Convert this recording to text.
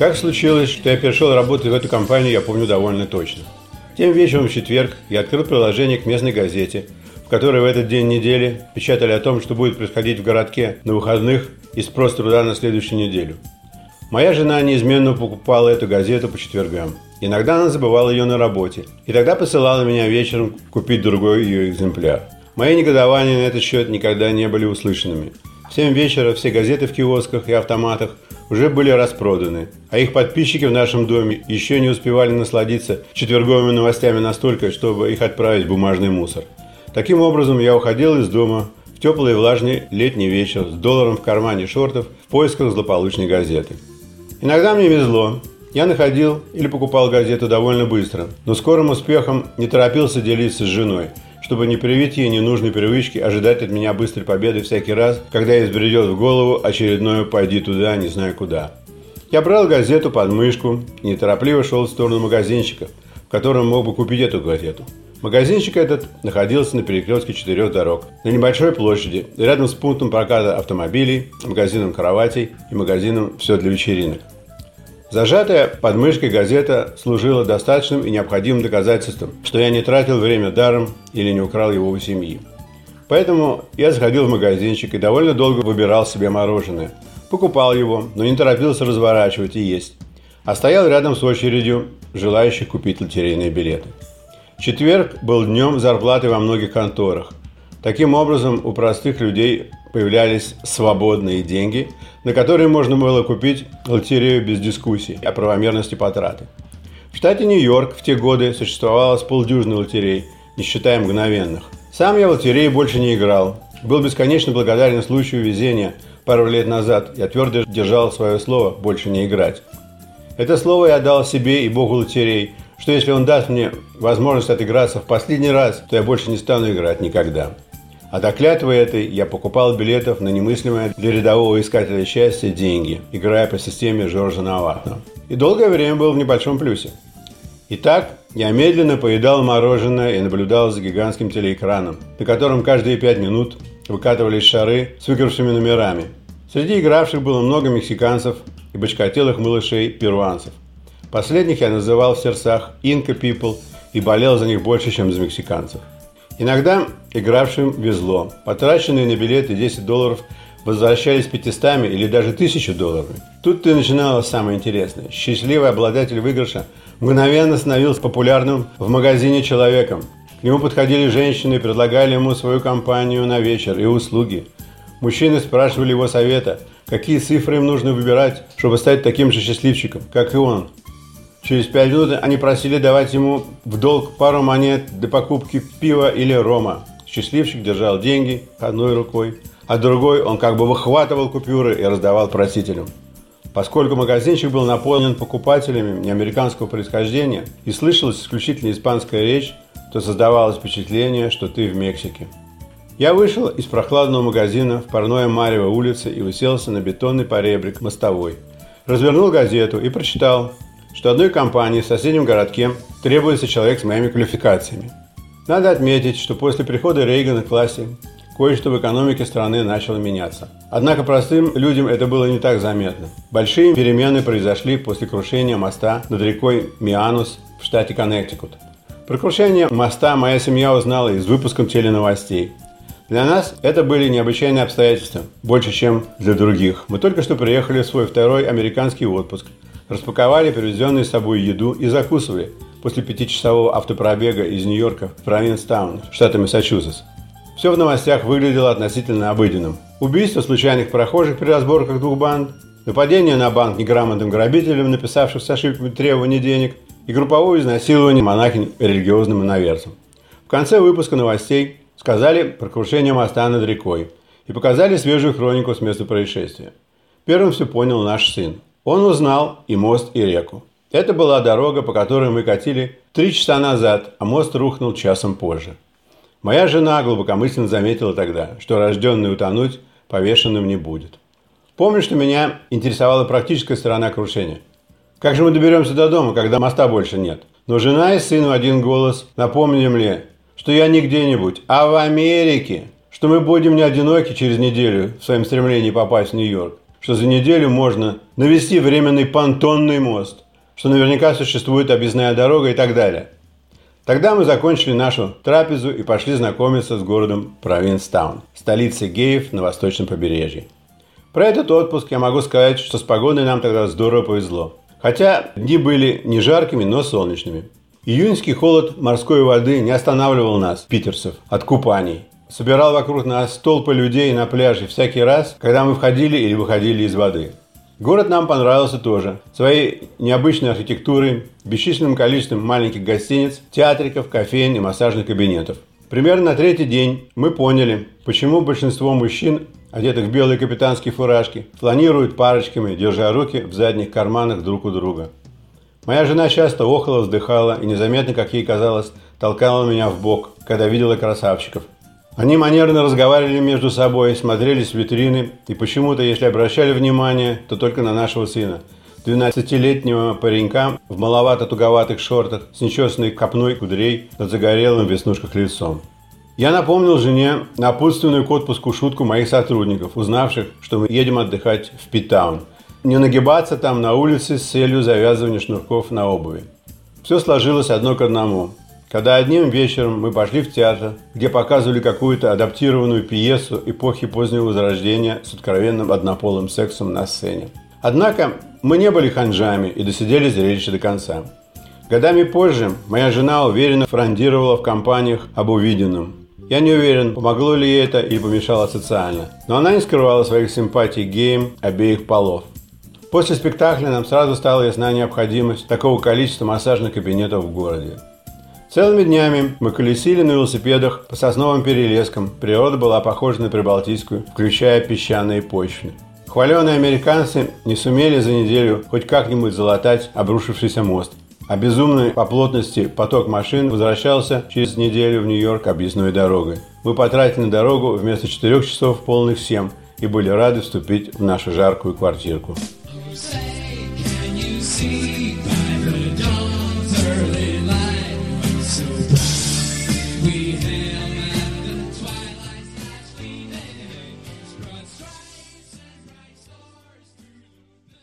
Как случилось, что я перешел работать в эту компанию, я помню довольно точно. Тем вечером в четверг я открыл приложение к местной газете, в которой в этот день недели печатали о том, что будет происходить в городке на выходных и спрос труда на следующую неделю. Моя жена неизменно покупала эту газету по четвергам. Иногда она забывала ее на работе, и тогда посылала меня вечером купить другой ее экземпляр. Мои негодования на этот счет никогда не были услышанными. В 7 вечера все газеты в киосках и автоматах уже были распроданы, а их подписчики в нашем доме еще не успевали насладиться четверговыми новостями настолько, чтобы их отправить в бумажный мусор. Таким образом, я уходил из дома в теплый и влажный летний вечер с долларом в кармане шортов в поисках злополучной газеты. Иногда мне везло. Я находил или покупал газету довольно быстро, но скорым успехом не торопился делиться с женой, чтобы не привить ей ненужной привычки ожидать от меня быстрой победы всякий раз, когда ей взбредет в голову очередное «пойди туда, не знаю куда». Я брал газету под мышку и неторопливо шел в сторону магазинчика, в котором мог бы купить эту газету. Магазинчик этот находился на перекрестке четырех дорог, на небольшой площади, рядом с пунктом проката автомобилей, магазином кроватей и магазином «Все для вечеринок». Зажатая под мышкой газета служила достаточным и необходимым доказательством, что я не тратил время даром или не украл его у семьи. Поэтому я заходил в магазинчик и довольно долго выбирал себе мороженое. Покупал его, но не торопился разворачивать и есть. А стоял рядом с очередью желающих купить лотерейные билеты. Четверг был днем зарплаты во многих конторах. Таким образом, у простых людей появлялись свободные деньги, на которые можно было купить лотерею без дискуссий о правомерности потраты. В штате Нью-Йорк в те годы существовало с полдюжины лотерей, не считая мгновенных. Сам я в лотереи больше не играл. Был бесконечно благодарен случаю везения пару лет назад. Я твердо держал свое слово больше не играть. Это слово я дал себе и богу лотерей, что если он даст мне возможность отыграться в последний раз, то я больше не стану играть никогда. А до клятвы этой я покупал билетов на немыслимое для рядового искателя счастья деньги, играя по системе Жоржа Наватного. И долгое время был в небольшом плюсе. Итак, я медленно поедал мороженое и наблюдал за гигантским телеэкраном, на котором каждые пять минут выкатывались шары с выигравшими номерами. Среди игравших было много мексиканцев и бочкотелых малышей-перуанцев. Последних я называл в сердцах «Инка People» и болел за них больше, чем за мексиканцев. Иногда игравшим везло. Потраченные на билеты 10 долларов возвращались 500 или даже 1000 долларов. Тут ты начиналось самое интересное. Счастливый обладатель выигрыша мгновенно становился популярным в магазине человеком. К нему подходили женщины и предлагали ему свою компанию на вечер и услуги. Мужчины спрашивали его совета, какие цифры им нужно выбирать, чтобы стать таким же счастливчиком, как и он. Через пять минут они просили давать ему в долг пару монет для покупки пива или рома. Счастливчик держал деньги одной рукой, а другой он как бы выхватывал купюры и раздавал просителям. Поскольку магазинчик был наполнен покупателями неамериканского происхождения и слышалась исключительно испанская речь, то создавалось впечатление, что ты в Мексике. Я вышел из прохладного магазина в парное Марево улице и уселся на бетонный поребрик мостовой. Развернул газету и прочитал, что одной компании в соседнем городке требуется человек с моими квалификациями. Надо отметить, что после прихода Рейгана к власти кое-что в экономике страны начало меняться. Однако простым людям это было не так заметно. Большие перемены произошли после крушения моста над рекой Мианус в штате Коннектикут. Про крушение моста моя семья узнала из выпусков теленовостей. Для нас это были необычайные обстоятельства, больше, чем для других. Мы только что приехали в свой второй американский отпуск – распаковали привезенную с собой еду и закусывали после пятичасового автопробега из Нью-Йорка в Провинстаун, штата Массачусетс. Все в новостях выглядело относительно обыденным. Убийство случайных прохожих при разборках двух банд, нападение на банк неграмотным грабителем, написавших с ошибками требования денег, и групповое изнасилование монахинь религиозным иноверцем. В конце выпуска новостей сказали про крушение моста над рекой и показали свежую хронику с места происшествия. Первым все понял наш сын. Он узнал и мост, и реку. Это была дорога, по которой мы катили три часа назад, а мост рухнул часом позже. Моя жена глубокомысленно заметила тогда, что рожденный утонуть повешенным не будет. Помню, что меня интересовала практическая сторона крушения. Как же мы доберемся до дома, когда моста больше нет? Но жена и сын в один голос напомнили мне, что я не где-нибудь, а в Америке, что мы будем не одиноки через неделю в своем стремлении попасть в Нью-Йорк, что за неделю можно навести временный понтонный мост, что наверняка существует объездная дорога и так далее. Тогда мы закончили нашу трапезу и пошли знакомиться с городом Провинстаун, столицей геев на восточном побережье. Про этот отпуск я могу сказать, что с погодой нам тогда здорово повезло. Хотя дни были не жаркими, но солнечными. Июньский холод морской воды не останавливал нас, питерцев, от купаний. Собирал вокруг нас толпы людей на пляже всякий раз, когда мы входили или выходили из воды. Город нам понравился тоже. Своей необычной архитектурой, бесчисленным количеством маленьких гостиниц, театриков, кофеин и массажных кабинетов. Примерно на третий день мы поняли, почему большинство мужчин одетых в белые капитанские фуражки, фланируют парочками, держа руки в задних карманах друг у друга. Моя жена часто охала, вздыхала и незаметно, как ей казалось, толкала меня в бок, когда видела красавчиков. Они манерно разговаривали между собой, смотрели с витрины и почему-то, если обращали внимание, то только на нашего сына, 12-летнего паренька в маловато-туговатых шортах с нечесанной копной кудрей над загорелым в веснушках лицом. Я напомнил жене напутственную к отпуску шутку моих сотрудников, узнавших, что мы едем отдыхать в Питаун. Не нагибаться там на улице с целью завязывания шнурков на обуви. Все сложилось одно к одному. Когда одним вечером мы пошли в театр, где показывали какую-то адаптированную пьесу эпохи позднего Возрождения с откровенным однополым сексом на сцене. Однако мы не были ханжами и досидели зрелище до конца. Годами позже моя жена уверенно фрондировала в компаниях об увиденном. Я не уверен, помогло ли ей это или помешало социально. Но она не скрывала своих симпатий геям обеих полов. После спектакля нам сразу стала ясна необходимость такого количества массажных кабинетов в городе. Целыми днями мы колесили на велосипедах по сосновым перелескам. Природа была похожа на Прибалтийскую, включая песчаные почвы. Хваленые американцы не сумели за неделю хоть как-нибудь залатать обрушившийся мост а безумный по плотности поток машин возвращался через неделю в Нью-Йорк объездной дорогой. Мы потратили на дорогу вместо 4 часов полных 7 и были рады вступить в нашу жаркую квартирку. Say,